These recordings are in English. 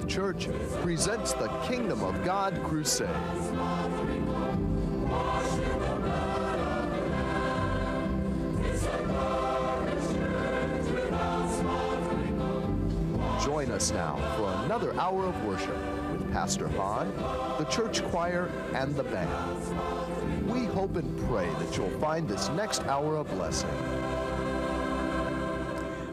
Faith Church presents the Kingdom of God Crusade. Join us now for another hour of worship with Pastor Hahn, the church choir, and the band. We hope and pray that you'll find this next hour a blessing.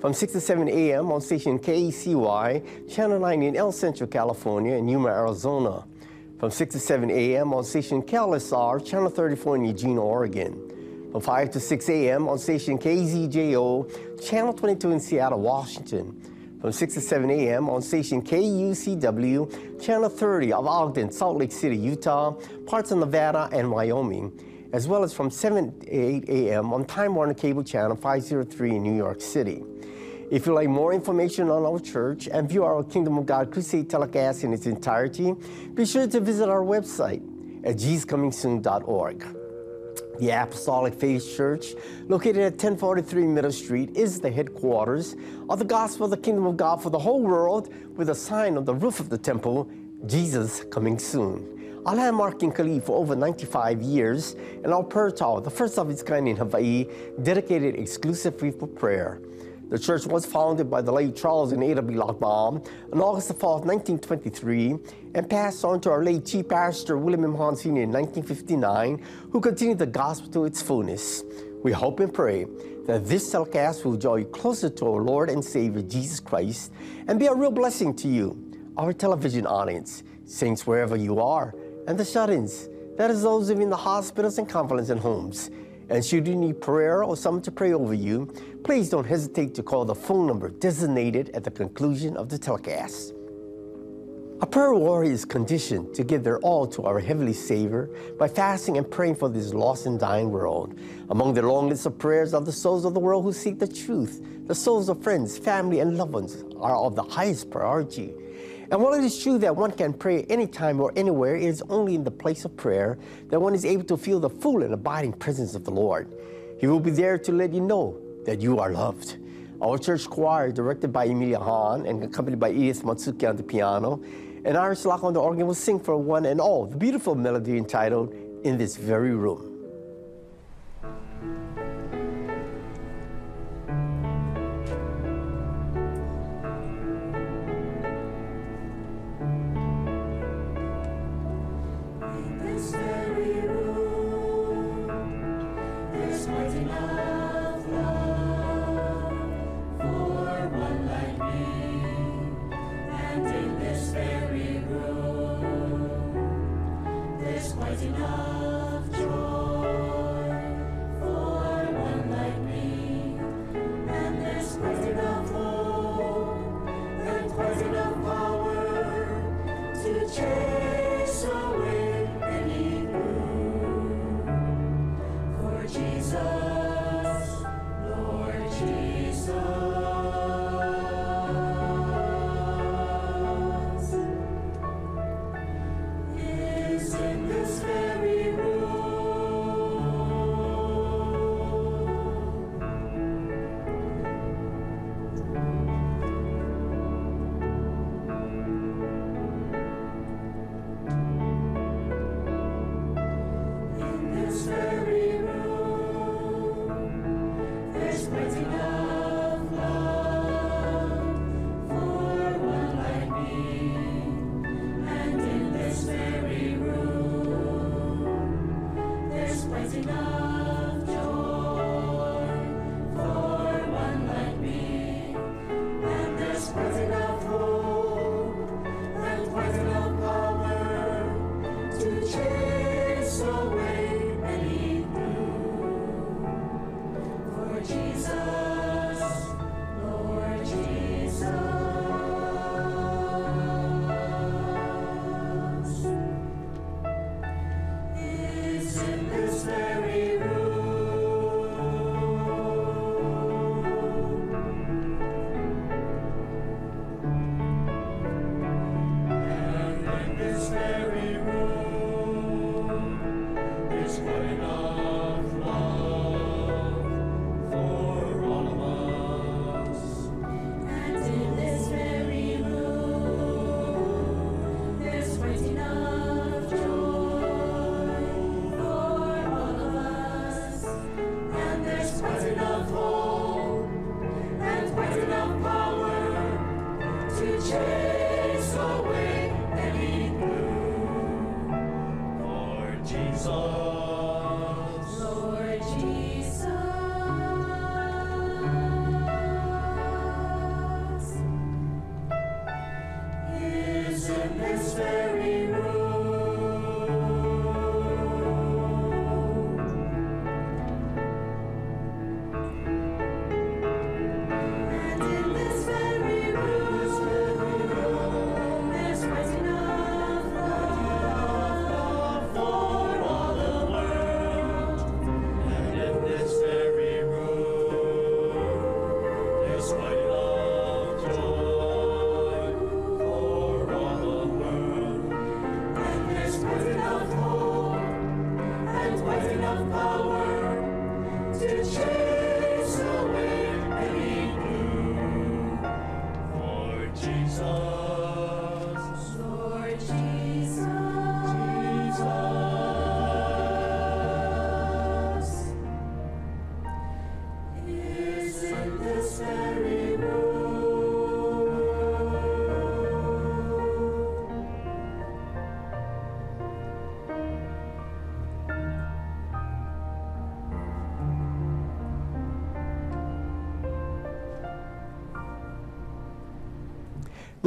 from 6 to 7 a.m. on station KECY, Channel 9 in El Centro, California, and Yuma, Arizona. From 6 to 7 a.m. on station KLSR, Channel 34 in Eugene, Oregon. From 5 to 6 a.m. on station KZJO, Channel 22 in Seattle, Washington. From 6 to 7 a.m. on station KUCW, Channel 30 of Ogden, Salt Lake City, Utah, parts of Nevada, and Wyoming as well as from 7 to 8 a.m. on Time Warner Cable Channel 503 in New York City. If you'd like more information on our church and view our Kingdom of God Crusade telecast in its entirety, be sure to visit our website at jesuscomingsoon.org. The Apostolic Faith Church, located at 1043 Middle Street, is the headquarters of the gospel of the kingdom of God for the whole world with a sign on the roof of the temple, Jesus coming soon. Our landmark in Kalihi for over 95 years, and our prayer tower, the first of its kind in Hawaii, dedicated exclusively for prayer. The church was founded by the late Charles and A.W. Lockbaum on August 4, 1923, and passed on to our late Chief Pastor William M. Hahn Sr. in 1959, who continued the gospel to its fullness. We hope and pray that this telecast will draw you closer to our Lord and Savior Jesus Christ and be a real blessing to you, our television audience, saints wherever you are, and the shut ins, that is, those living in the hospitals and convalescent homes. And should you need prayer or someone to pray over you, please don't hesitate to call the phone number designated at the conclusion of the telecast. A prayer warrior is conditioned to give their all to our Heavenly Savior by fasting and praying for this lost and dying world. Among the long list of prayers of the souls of the world who seek the truth, the souls of friends, family, and loved ones are of the highest priority. And while it is true that one can pray anytime or anywhere, it is only in the place of prayer that one is able to feel the full and abiding presence of the Lord. He will be there to let you know that you are loved. Our church choir, directed by Emilia Hahn and accompanied by Edith Matsuki on the piano, and Iris Lock on the organ, will sing for one and all the beautiful melody entitled In This Very Room.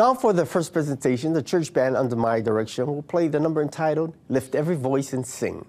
Now for the first presentation, the church band under my direction will play the number entitled Lift Every Voice and Sing.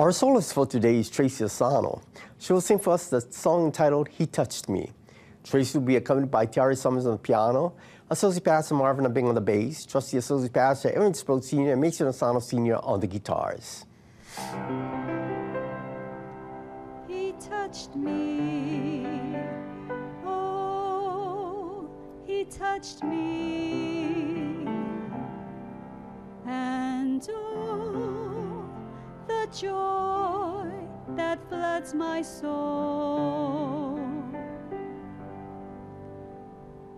Our soloist for today is Tracy Asano. She will sing for us the song entitled He Touched Me. Tracy will be accompanied by Tiari Summers on the piano, Associate Pastor Marvin Abing on the bass, Trustee Associate Pastor Aaron Sproat Sr., and Mason Asano Sr. on the guitars. He touched me. Oh, he touched me. And oh, joy that floods my soul.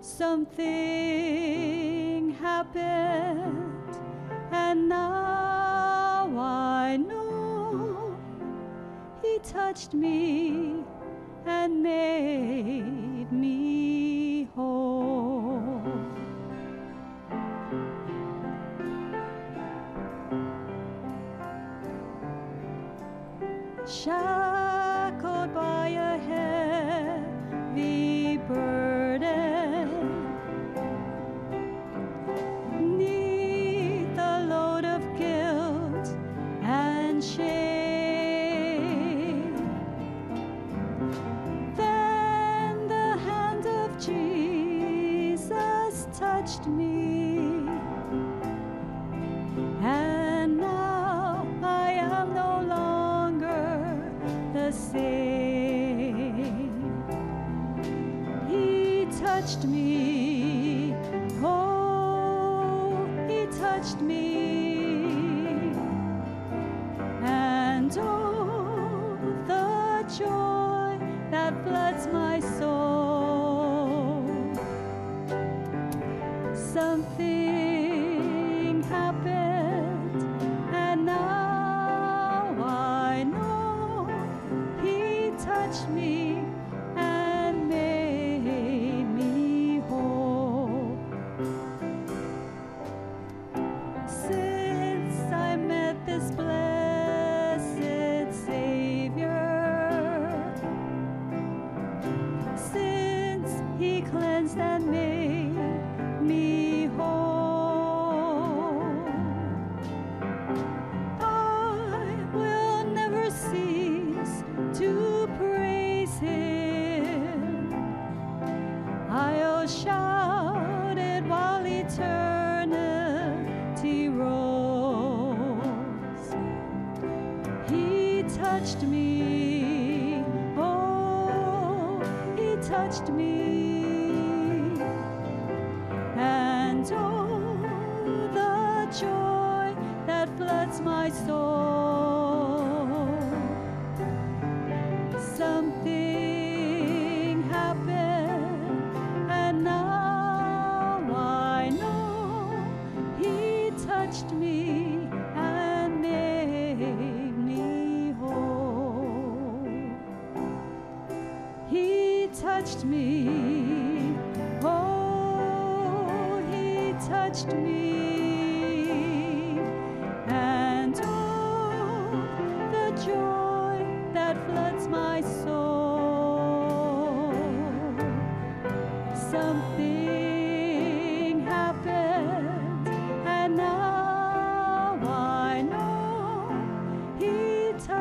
Something happened, and now I know he touched me and made me whole. Shackled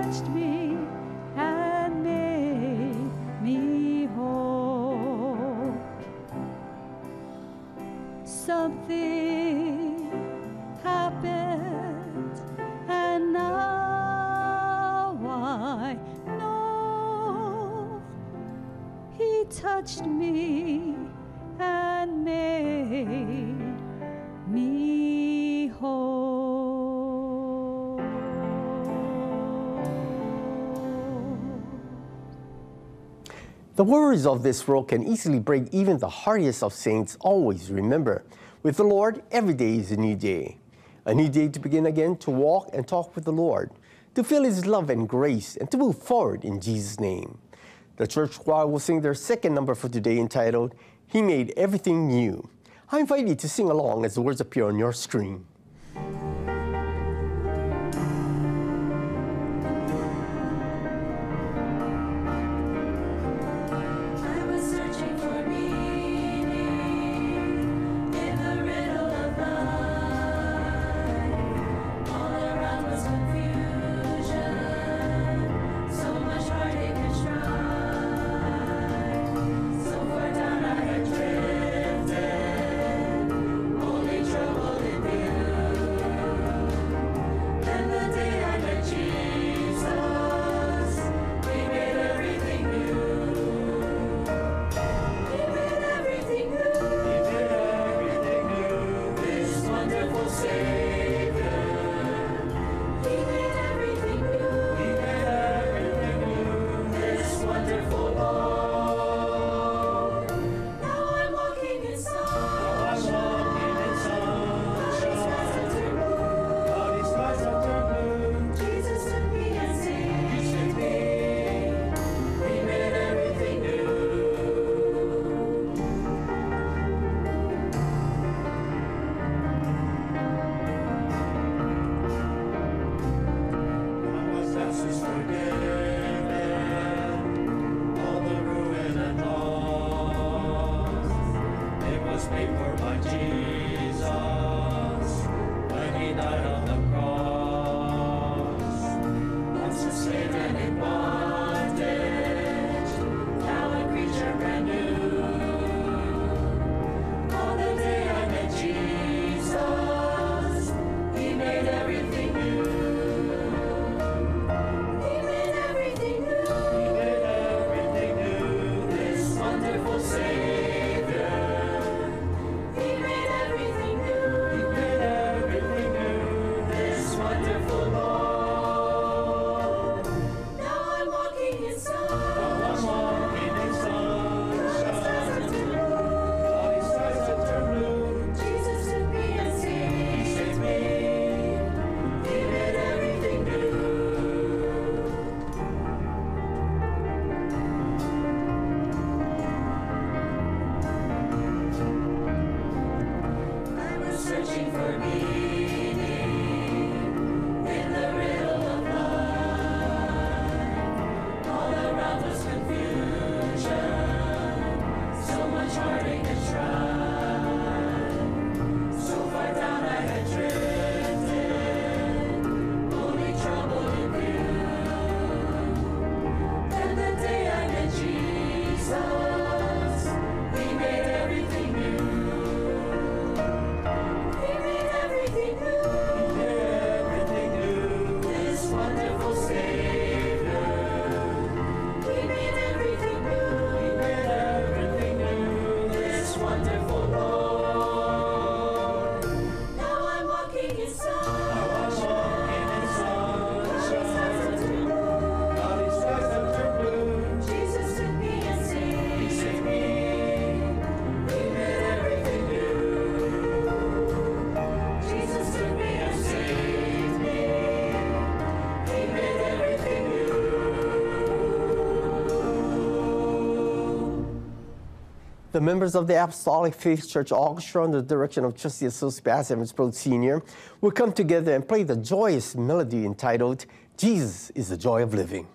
Touched me and made me whole. Something happened, and now I know He touched me The worries of this world can easily break even the hardest of saints. Always remember, with the Lord, every day is a new day. A new day to begin again, to walk and talk with the Lord, to feel His love and grace, and to move forward in Jesus' name. The church choir will sing their second number for today entitled, He Made Everything New. I invite you to sing along as the words appear on your screen. The members of the Apostolic Faith Church Orchestra under the direction of Trustee Associate Pastor Evans Sr. will come together and play the joyous melody entitled Jesus is the Joy of Living.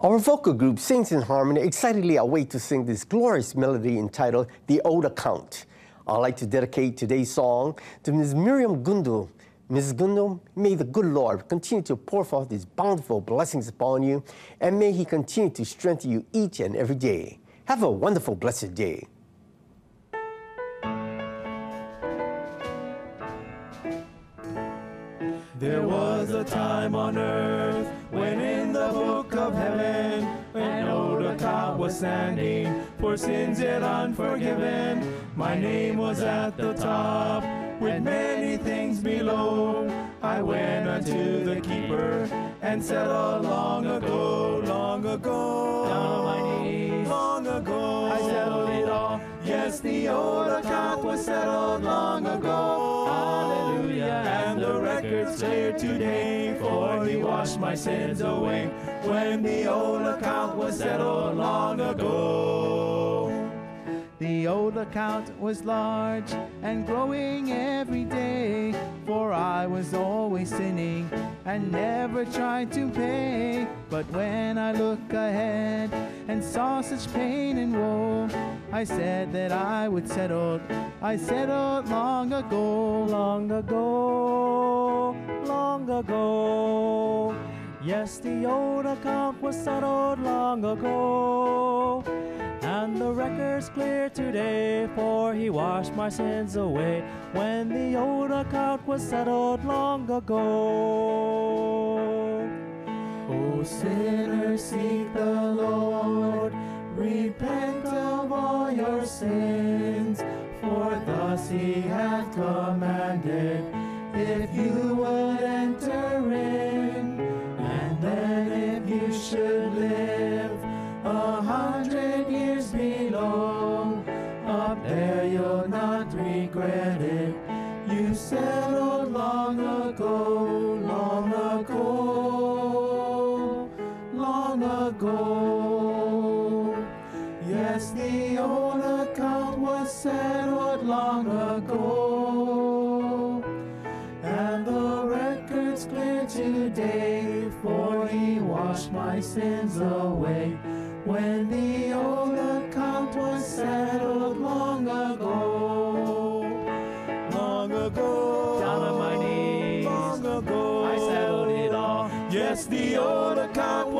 Our vocal group Saints in Harmony excitedly await to sing this glorious melody entitled The Old Account. I'd like to dedicate today's song to Ms. Miriam Gundu. Ms. Gundu, may the good Lord continue to pour forth his bountiful blessings upon you, and may he continue to strengthen you each and every day. Have a wonderful, blessed day. There was a time on earth when in the was standing for sins yet unforgiven. My name was at the top with many things below. I went unto the keeper and settled oh, long ago, long ago. Down on my knees, long ago. I settled it all. Yes, the old account was settled long ago. And the record's clear today, for he washed my sins away when the old account was settled long ago. The old account was large and growing every day, for I was always sinning and never tried to pay. But when I look ahead and saw such pain and woe, I said that I would settle. I settled long ago, long ago, long ago. Yes, the old account was settled long ago. And the record's clear today, for he washed my sins away when the old account was settled long ago. O sinners, seek the Lord, repent of all your sins, for thus he hath commanded, if you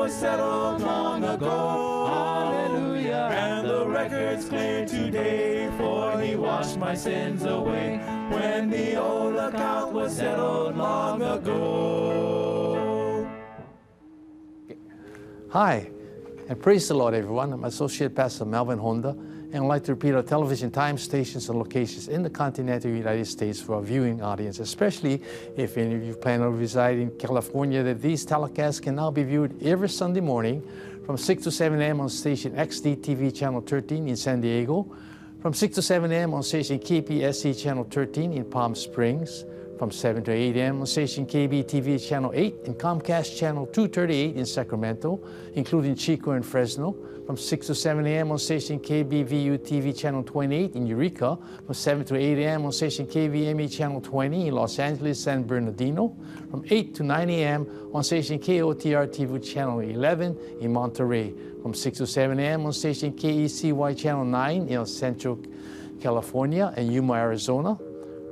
was settled long ago. Hallelujah. And the record's clear today, for he washed my sins away. When the old account was settled long ago. Hi, and praise the Lord, everyone. I'm Associate Pastor Melvin Honda, and I'd like to repeat our television time stations and locations in the continental United States for our viewing audience, especially if any of you plan to reside in California, that these telecasts can now be viewed every Sunday morning from 6 to 7 a.m. on station XD TV Channel 13 in San Diego, from 6 to 7 a.m. on station KPSC Channel 13 in Palm Springs, from 7 to 8 a.m. on station KBTV Channel 8 and Comcast Channel 238 in Sacramento, including Chico and Fresno, from 6 to 7 a.m. on station KBVU TV Channel 28 in Eureka, from 7 to 8 a.m. on station KVME Channel 20 in Los Angeles, San Bernardino, from 8 to 9 a.m. on station KOTR TV Channel 11 in Monterey, from 6 to 7 a.m. on station KECY Channel 9 in Central California and Yuma, Arizona,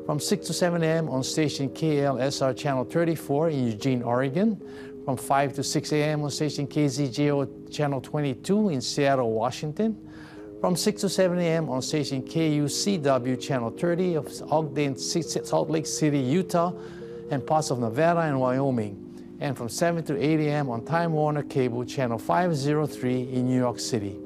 from 6 to 7 a.m. on station KLSR Channel 34 in Eugene, Oregon, from 5 to 6 a.m. on station KZJO Channel 22 in Seattle, Washington, from 6 to 7 a.m. on station KUCW Channel 30 of Ogden, Salt Lake City, Utah, and parts of Nevada and Wyoming, and from 7 to 8 a.m. on Time Warner Cable Channel 503 in New York City.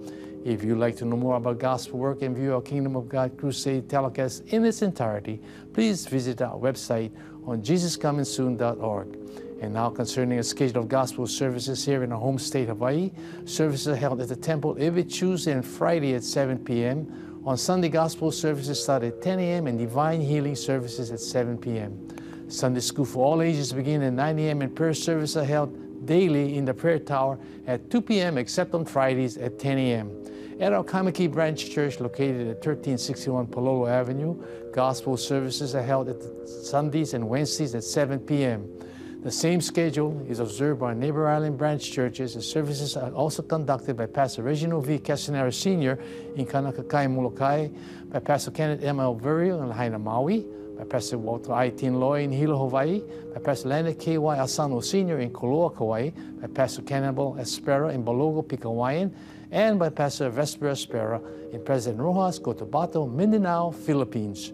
If you'd like to know more about gospel work and view our Kingdom of God Crusade telecast in its entirety, please visit our website on jesuscomingsoon.org. And now concerning a schedule of gospel services here in our home state, of Hawaii, services are held at the temple every Tuesday and Friday at 7 p.m. On Sunday, gospel services start at 10 a.m. and divine healing services at 7 p.m. Sunday school for all ages begin at 9 a.m. and prayer services are held daily in the prayer tower at 2 p.m. except on Fridays at 10 a.m. At our Kaimuki Branch Church located at 1361 Palolo Avenue, gospel services are held at Sundays and Wednesdays at 7 p.m. The same schedule is observed by neighbor island branch churches, and services are also conducted by Pastor Reginald V. Castanera Sr. in Kaunakakai, Molokai, by Pastor Kenneth M. Alverio in Lahaina, Maui, by Pastor Walter I. Loy in Hilo, Hawaii, by Pastor Leonard K.Y. Asano Sr. in Koloa, Kauai, by Pastor Cannibal Espera in Balogo, Pikawayan, and by Pastor Vesper Espera in President Roxas, Cotabato, Mindanao, Philippines.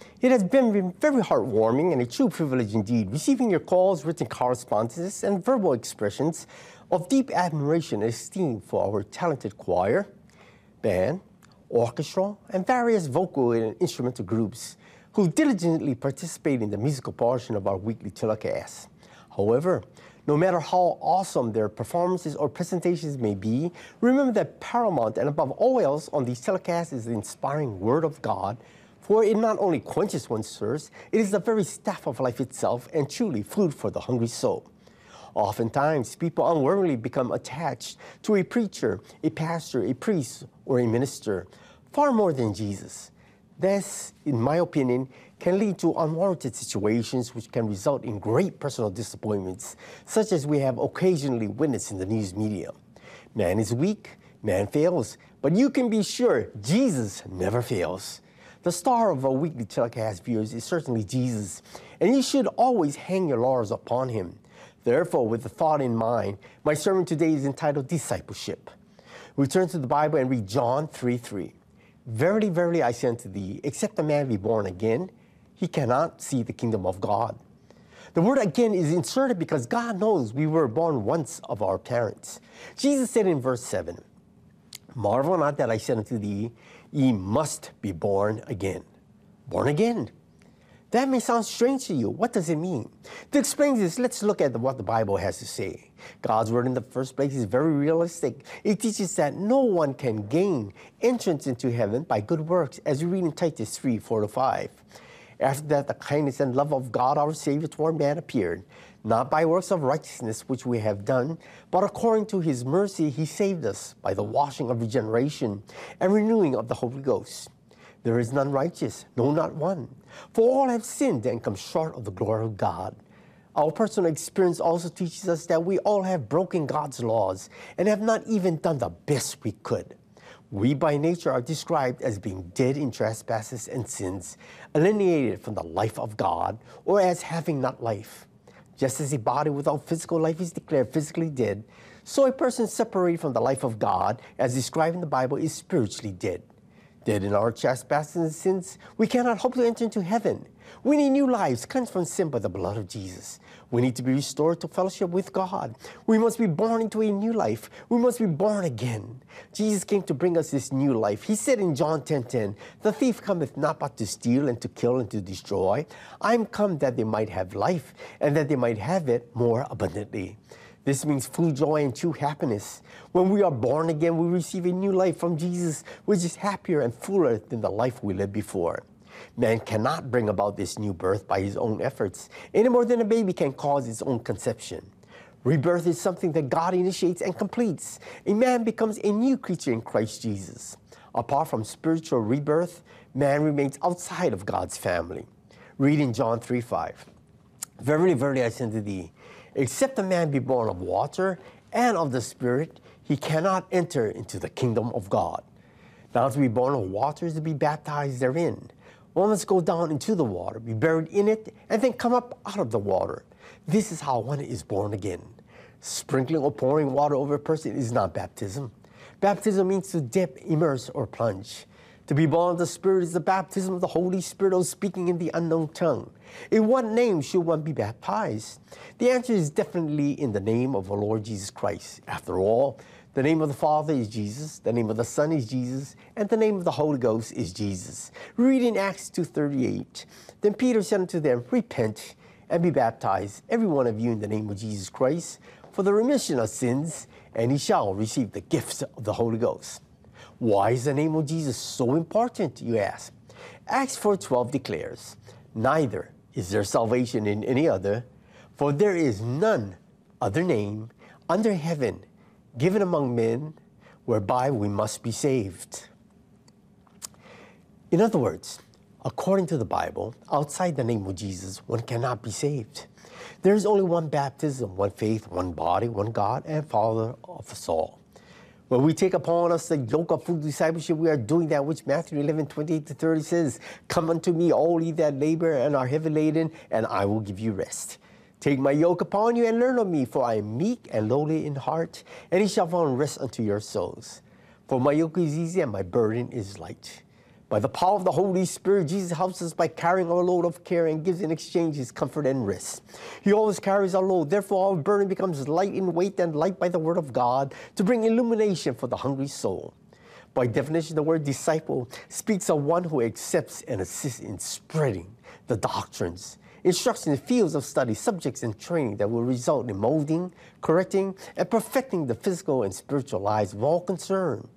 It has been very heartwarming and a true privilege indeed receiving your calls, written correspondences, and verbal expressions of deep admiration and esteem for our talented choir, band, orchestra, and various vocal and instrumental groups who diligently participate in the musical portion of our weekly telecast. However, no matter how awesome their performances or presentations may be, remember that paramount and above all else on these telecasts is the inspiring Word of God, for it not only quenches one's thirst, it is the very staff of life itself and truly food for the hungry soul. Oftentimes, people unwillingly become attached to a preacher, a pastor, a priest, or a minister, far more than Jesus. This, in my opinion, can lead to unwarranted situations which can result in great personal disappointments, such as we have occasionally witnessed in the news media. Man is weak, man fails, but you can be sure Jesus never fails. The star of our weekly telecast viewers is certainly Jesus, and you should always hang your laurels upon him. Therefore, with the thought in mind, my sermon today is entitled Discipleship. We turn to the Bible and read John 3 3. Verily, verily, I say unto thee, except a man be born again, he cannot see the kingdom of God. The word again is inserted because God knows we were born once of our parents. Jesus said in verse 7, Marvel not that I said unto thee, ye must be born again. Born again. That may sound strange to you. What does it mean? To explain this, let's look at what the Bible has to say. God's word in the first place is very realistic. It teaches that no one can gain entrance into heaven by good works, as we read in Titus 3 4 to 5. After that, the kindness and love of God our Savior toward man appeared, not by works of righteousness which we have done, but according to his mercy he saved us by the washing of regeneration and renewing of the Holy Ghost. There is none righteous, no, not one. For all have sinned and come short of the glory of God. Our personal experience also teaches us that we all have broken God's laws and have not even done the best we could. We by nature are described as being dead in trespasses and sins, alienated from the life of God, or as having not life. Just as a body without physical life is declared physically dead, so a person separated from the life of God, as described in the Bible, is spiritually dead. Dead in our trespasses and sins, we cannot hope to enter into heaven. We need new lives cleansed from sin by the blood of Jesus. We need to be restored to fellowship with God. We must be born into a new life. We must be born again. Jesus came to bring us this new life. He said in John 10:10, 10, 10, "The thief cometh not but to steal and to kill and to destroy. I am come that they might have life and that they might have it more abundantly." This means full joy and true happiness. When we are born again, we receive a new life from Jesus, which is happier and fuller than the life we lived before. Man cannot bring about this new birth by his own efforts, any more than a baby can cause its own conception. Rebirth is something that God initiates and completes. A man becomes a new creature in Christ Jesus. Apart from spiritual rebirth, man remains outside of God's family. Read in John 3 5. Verily, verily, I say unto thee, except a man be born of water and of the Spirit, he cannot enter into the kingdom of God. Now, to be born of water is to be baptized therein. One must go down into the water, be buried in it, and then come up out of the water. This is how one is born again. Sprinkling or pouring water over a person is not baptism. Baptism means to dip, immerse, or plunge. To be born of the Spirit is the baptism of the Holy Spirit or speaking in the unknown tongue. In what name should one be baptized? The answer is definitely in the name of the Lord Jesus Christ. After all, the name of the Father is Jesus, the name of the Son is Jesus, and the name of the Holy Ghost is Jesus. Read in Acts 2.38. Then Peter said unto them, Repent and be baptized, every one of you in the name of Jesus Christ, for the remission of sins, and he shall receive the gifts of the Holy Ghost. Why is the name of Jesus so important, you ask? Acts 4:12 declares, Neither is there salvation in any other, for there is none other name under heaven given among men whereby we must be saved. In other words, according to the Bible, outside the name of Jesus, one cannot be saved. There is only one baptism, one faith, one body, one God, and Father of us all. When we take upon us the yoke of full discipleship, we are doing that which Matthew 11, 28 to 30 says, Come unto me, all ye that labor and are heavy laden, and I will give you rest. Take my yoke upon you and learn of me, for I am meek and lowly in heart, and ye shall find rest unto your souls. For my yoke is easy and my burden is light. By the power of the Holy Spirit, Jesus helps us by carrying our load of care and gives in exchange his comfort and rest. He always carries our load. Therefore, our burden becomes light in weight and light by the word of God to bring illumination for the hungry soul. By definition, the word disciple speaks of one who accepts and assists in spreading the doctrines, instructs in fields of study, subjects, and training that will result in molding, correcting, and perfecting the physical and spiritual lives of all concerned.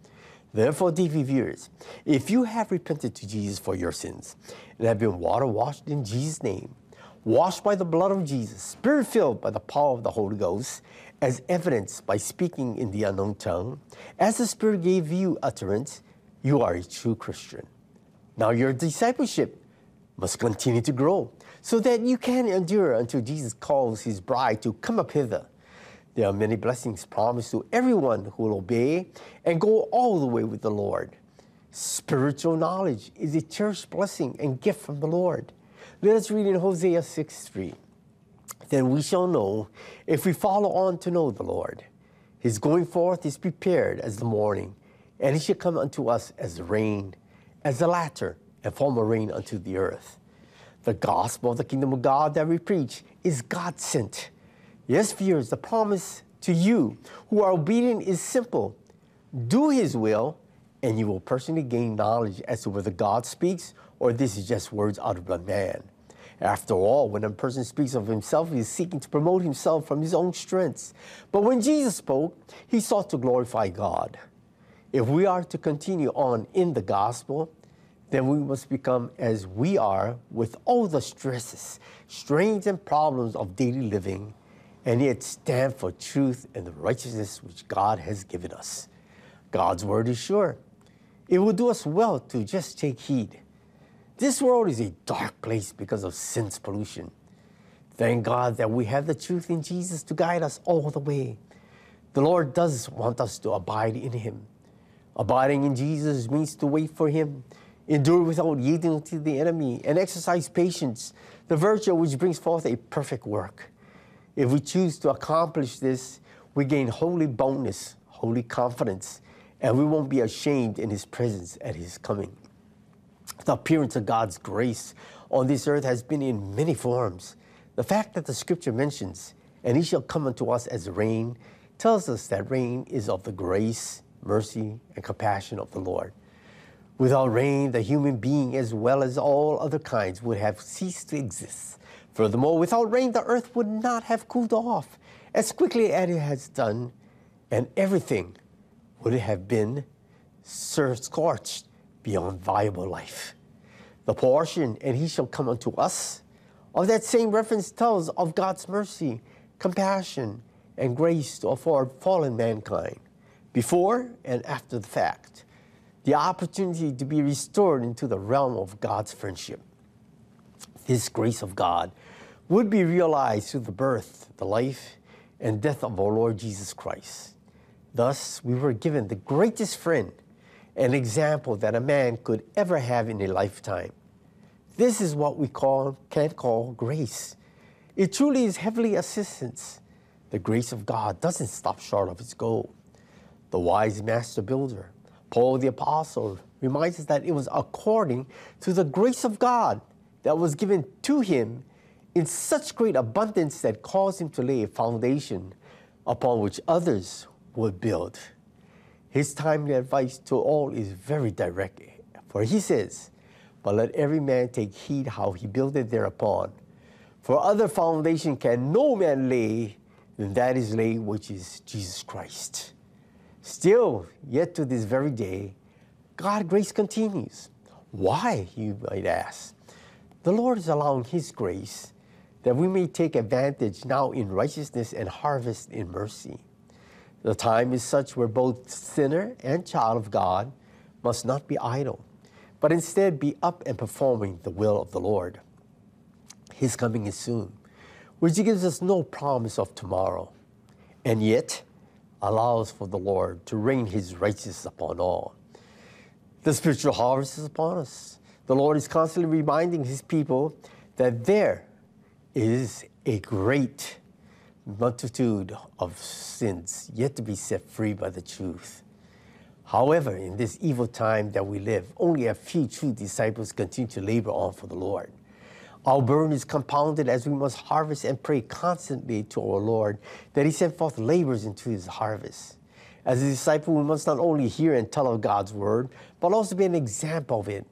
Therefore, deeply viewers, if you have repented to Jesus for your sins and have been water washed in Jesus' name, washed by the blood of Jesus, spirit filled by the power of the Holy Ghost, as evidenced by speaking in the unknown tongue, as the Spirit gave you utterance, you are a true Christian. Now your discipleship must continue to grow so that you can endure until Jesus calls his bride to come up hither. There are many blessings promised to everyone who will obey and go all the way with the Lord. Spiritual knowledge is a cherished blessing and gift from the Lord. Let us read in Hosea 6 3. Then we shall know if we follow on to know the Lord. His going forth is prepared as the morning, and he shall come unto us as the rain, as the latter, and former rain unto the earth. The gospel of the kingdom of God that we preach is God sent. Yes, viewers, the promise to you who are obedient is simple do his will, and you will personally gain knowledge as to whether God speaks or this is just words out of a man. After all, when a person speaks of himself, he is seeking to promote himself from his own strengths. But when Jesus spoke, he sought to glorify God. If we are to continue on in the gospel, then we must become as we are with all the stresses, strains, and problems of daily living, and yet stand for truth and the righteousness which God has given us. God's word is sure. It will do us well to just take heed. This world is a dark place because of sin's pollution. Thank God that we have the truth in Jesus to guide us all the way. The Lord does want us to abide in Him. Abiding in Jesus means to wait for Him, endure without yielding to the enemy, and exercise patience, the virtue which brings forth a perfect work. If we choose to accomplish this, we gain holy boldness, holy confidence, and we won't be ashamed in His presence at His coming. The appearance of God's grace on this earth has been in many forms. The fact that the scripture mentions, and he shall come unto us as rain, tells us that rain is of the grace, mercy, and compassion of the Lord. Without rain, the human being, as well as all other kinds, would have ceased to exist. Furthermore, without rain, the earth would not have cooled off as quickly as it has done, and everything would have been scorched beyond viable life. The portion, and he shall come unto us, of that same reference tells of God's mercy, compassion, and grace to afford fallen mankind, before and after the fact, the opportunity to be restored into the realm of God's friendship. This grace of God would be realized through the birth, the life, and death of our Lord Jesus Christ. Thus, we were given the greatest friend an example that a man could ever have in a lifetime. This is what we call, can call grace. It truly is heavenly assistance. The grace of God doesn't stop short of its goal. The wise master builder, Paul the Apostle, reminds us that it was according to the grace of God that was given to him in such great abundance that caused him to lay a foundation upon which others would build. His timely advice to all is very direct, for he says, But let every man take heed how he buildeth thereupon. For other foundation can no man lay and that is laid, which is Jesus Christ. Still, yet to this very day, God's grace continues. Why, you might ask? The Lord is allowing His grace that we may take advantage now in righteousness and harvest in mercy. The time is such where both sinner and child of God must not be idle, but instead be up and performing the will of the Lord. His coming is soon, which gives us no promise of tomorrow, and yet allows for the Lord to rain his righteousness upon all. The spiritual harvest is upon us. The Lord is constantly reminding his people that there is a great multitude of sins yet to be set free by the truth. However, in this evil time that we live, only a few true disciples continue to labor on for the Lord. Our burden is compounded as we must harvest and pray constantly to our Lord that He send forth labors into His harvest. As a disciple, we must not only hear and tell of God's word, but also be an example of it.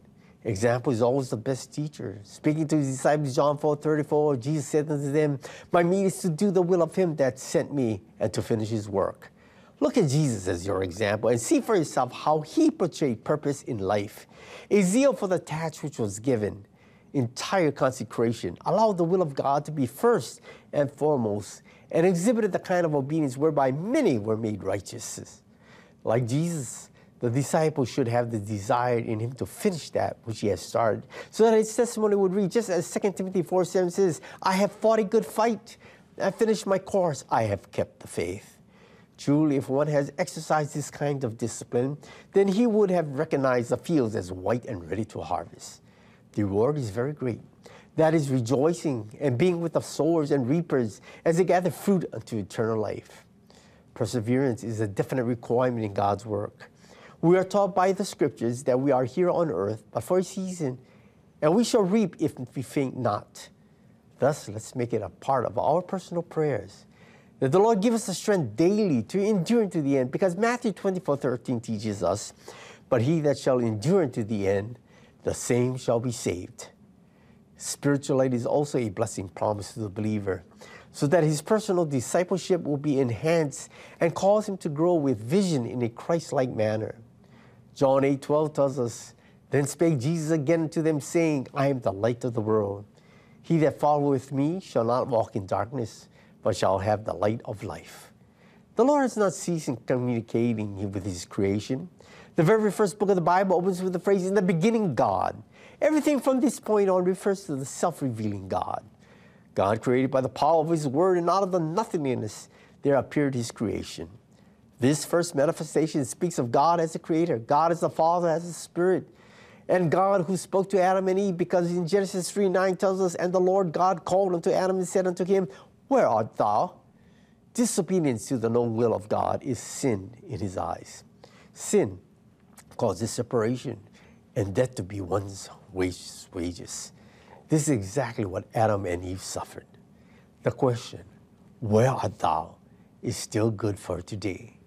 Example is always the best teacher. Speaking to his disciples, John 4 34, Jesus said unto them, My meat is to do the will of him that sent me and to finish his work. Look at Jesus as your example and see for yourself how he portrayed purpose in life. A zeal for the task which was given, entire consecration, allowed the will of God to be first and foremost, and exhibited the kind of obedience whereby many were made righteous. Like Jesus, the disciple should have the desire in him to finish that which he has started, so that his testimony would read, just as 2 Timothy 4 7 says, I have fought a good fight, I finished my course, I have kept the faith. Truly, if one has exercised this kind of discipline, then he would have recognized the fields as white and ready to harvest. The reward is very great. That is rejoicing and being with the sowers and reapers as they gather fruit unto eternal life. Perseverance is a definite requirement in God's work. We are taught by the scriptures that we are here on earth but for a season, and we shall reap if we faint not. Thus, let's make it a part of our personal prayers that the Lord give us the strength daily to endure to the end, because Matthew 24 13 teaches us, But he that shall endure to the end, the same shall be saved. Spiritual light is also a blessing promised to the believer, so that his personal discipleship will be enhanced and cause him to grow with vision in a Christ like manner. John 8 12 tells us, Then spake Jesus again to them, saying, I am the light of the world. He that followeth me shall not walk in darkness, but shall have the light of life. The Lord has not ceased in communicating with his creation. The very first book of the Bible opens with the phrase, In the beginning, God. Everything from this point on refers to the self revealing God. God created by the power of his word, and out of the nothingness there appeared his creation. This first manifestation speaks of God as a creator, God as the Father, as a spirit, and God who spoke to Adam and Eve, because in Genesis 3 9 tells us, And the Lord God called unto Adam and said unto him, Where art thou? Disobedience to the known will of God is sin in his eyes. Sin causes separation and death to be one's wages. This is exactly what Adam and Eve suffered. The question, Where art thou? is still good for today.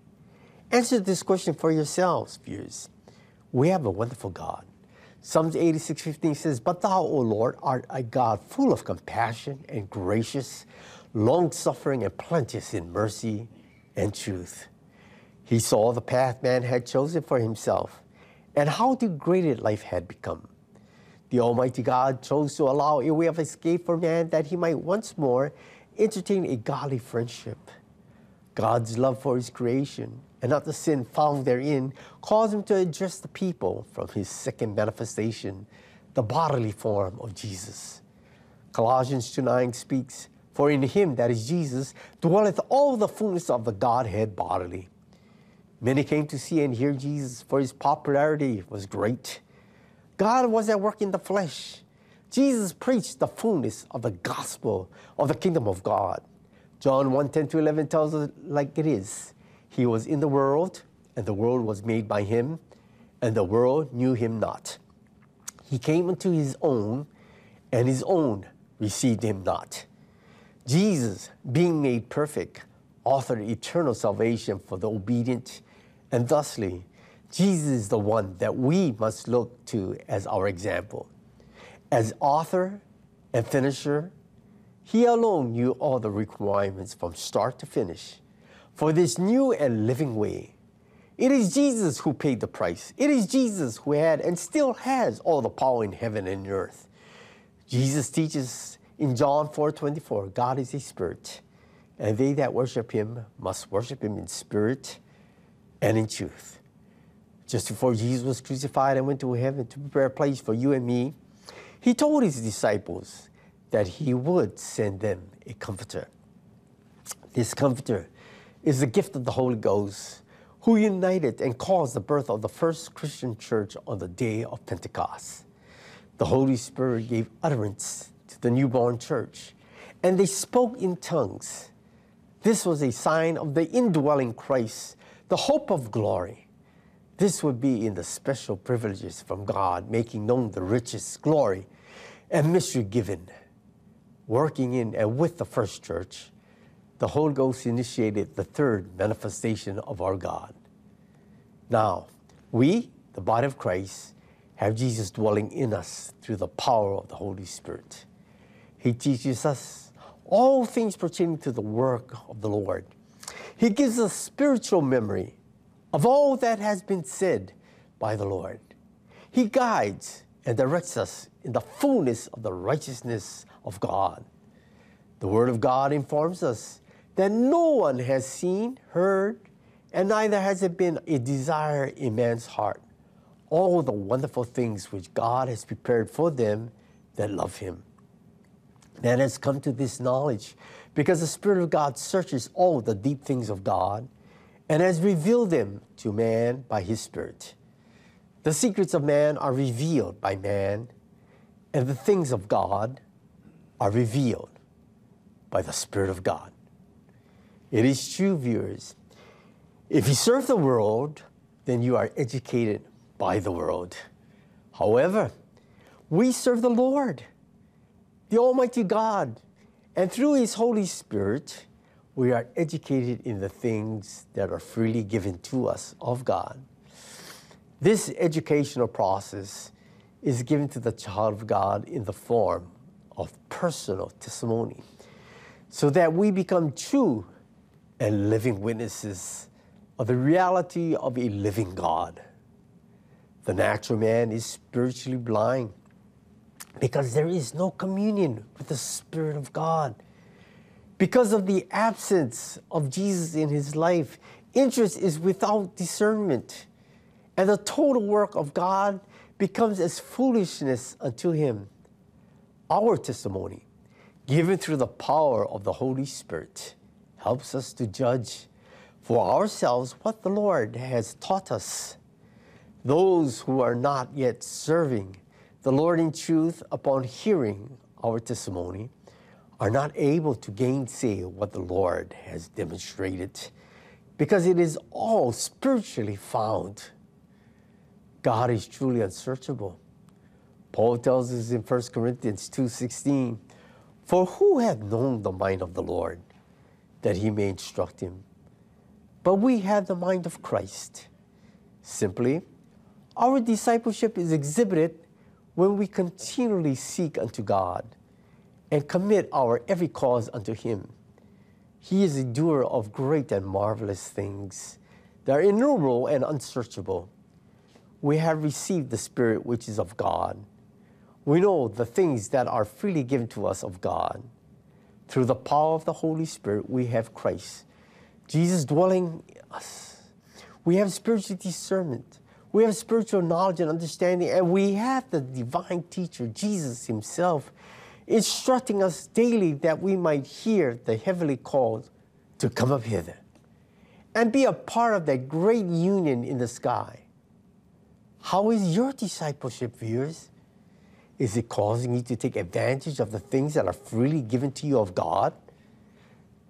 Answer this question for yourselves, viewers. We have a wonderful God. Psalms 86:15 says, But thou, O Lord, art a God full of compassion and gracious, long suffering and plenteous in mercy and truth. He saw the path man had chosen for himself and how degraded life had become. The Almighty God chose to allow a way of escape for man that he might once more entertain a godly friendship. God's love for his creation and not the sin found therein caused him to address the people from his second manifestation, the bodily form of Jesus. Colossians 2 9 speaks, For in him, that is Jesus, dwelleth all the fullness of the Godhead bodily. Many came to see and hear Jesus, for his popularity was great. God was at work in the flesh. Jesus preached the fullness of the gospel of the kingdom of God. John 1 10 to 11 tells us like it is. He was in the world, and the world was made by him, and the world knew him not. He came unto his own, and his own received him not. Jesus, being made perfect, authored eternal salvation for the obedient, and thusly, Jesus is the one that we must look to as our example. As author and finisher, He alone knew all the requirements from start to finish for this new and living way. It is Jesus who paid the price. It is Jesus who had and still has all the power in heaven and earth. Jesus teaches in John 4:24, God is a spirit, and they that worship him must worship him in spirit and in truth. Just before Jesus was crucified and went to heaven to prepare a place for you and me, he told his disciples that he would send them a comforter. This comforter is the gift of the Holy Ghost, who united and caused the birth of the first Christian church on the day of Pentecost. The Holy Spirit gave utterance to the newborn church, and they spoke in tongues. This was a sign of the indwelling Christ, the hope of glory. This would be in the special privileges from God, making known the richest glory, and mystery given. Working in and with the first church, the Holy Ghost initiated the third manifestation of our God. Now, we, the body of Christ, have Jesus dwelling in us through the power of the Holy Spirit. He teaches us all things pertaining to the work of the Lord. He gives us spiritual memory of all that has been said by the Lord. He guides and directs us in the fullness of the righteousness of God. The Word of God informs us that no one has seen, heard, and neither has it been a desire in man's heart all the wonderful things which God has prepared for them that love Him. Man has come to this knowledge because the Spirit of God searches all the deep things of God and has revealed them to man by His Spirit. The secrets of man are revealed by man, and the things of God are revealed by the Spirit of God. It is true, viewers. If you serve the world, then you are educated by the world. However, we serve the Lord, the Almighty God, and through His Holy Spirit, we are educated in the things that are freely given to us of God. This educational process is given to the child of God in the form of personal testimony so that we become true and living witnesses of the reality of a living God. The natural man is spiritually blind because there is no communion with the Spirit of God. Because of the absence of Jesus in his life, interest is without discernment, and the total work of God becomes as foolishness unto him. Our testimony, given through the power of the Holy Spirit, helps us to judge for ourselves what the Lord has taught us. Those who are not yet serving the Lord in truth upon hearing our testimony are not able to gainsay what the Lord has demonstrated because it is all spiritually found. God is truly unsearchable. Paul tells us in 1 Corinthians 2:16, "For who hath known the mind of the Lord that he may instruct him? But we have the mind of Christ." Simply, our discipleship is exhibited when we continually seek unto God and commit our every cause unto Him. He is a doer of great and marvelous things. They are innumerable and unsearchable. We have received the Spirit which is of God. We know the things that are freely given to us of God. Through the power of the Holy Spirit, we have Christ, Jesus dwelling in us. We have spiritual discernment. We have spiritual knowledge and understanding, and we have the divine teacher, Jesus Himself, instructing us daily that we might hear the heavenly call to come up hither and be a part of that great union in the sky. How is your discipleship, viewers? Is it causing you to take advantage of the things that are freely given to you of God?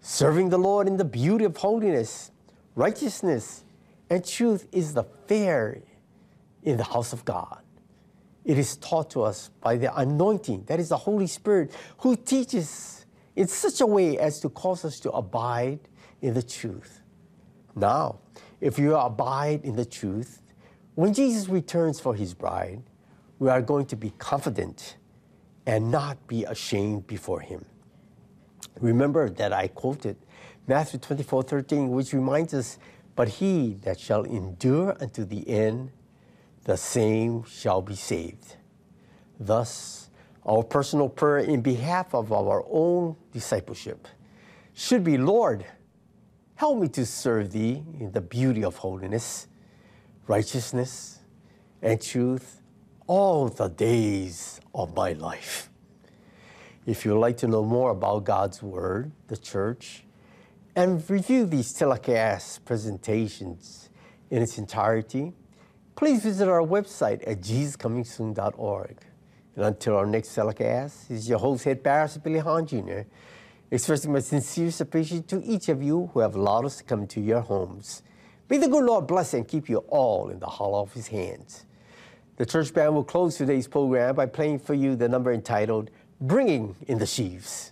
Serving the Lord in the beauty of holiness, righteousness, and truth is the fare in the house of God. It is taught to us by the anointing, that is the Holy Spirit, who teaches in such a way as to cause us to abide in the truth. Now, if you abide in the truth, when Jesus returns for his bride, we are going to be confident and not be ashamed before him. Remember that I quoted Matthew 24 13, which reminds us, But he that shall endure unto the end, the same shall be saved. Thus, our personal prayer in behalf of our own discipleship should be Lord, help me to serve thee in the beauty of holiness, righteousness, and truth all the days of my life. If you would like to know more about God's Word, the church, and review these telecast presentations in its entirety, please visit our website at jesuscomingsoon.org. And until our next telecast, this is your host, Head Pastor Billy Hahn Jr., expressing my sincerest appreciation to each of you who have allowed us to come into your homes. May the good Lord bless and keep you all in the hollow of his hands. The church band will close today's program by playing for you the number entitled Bringing in the Sheaves.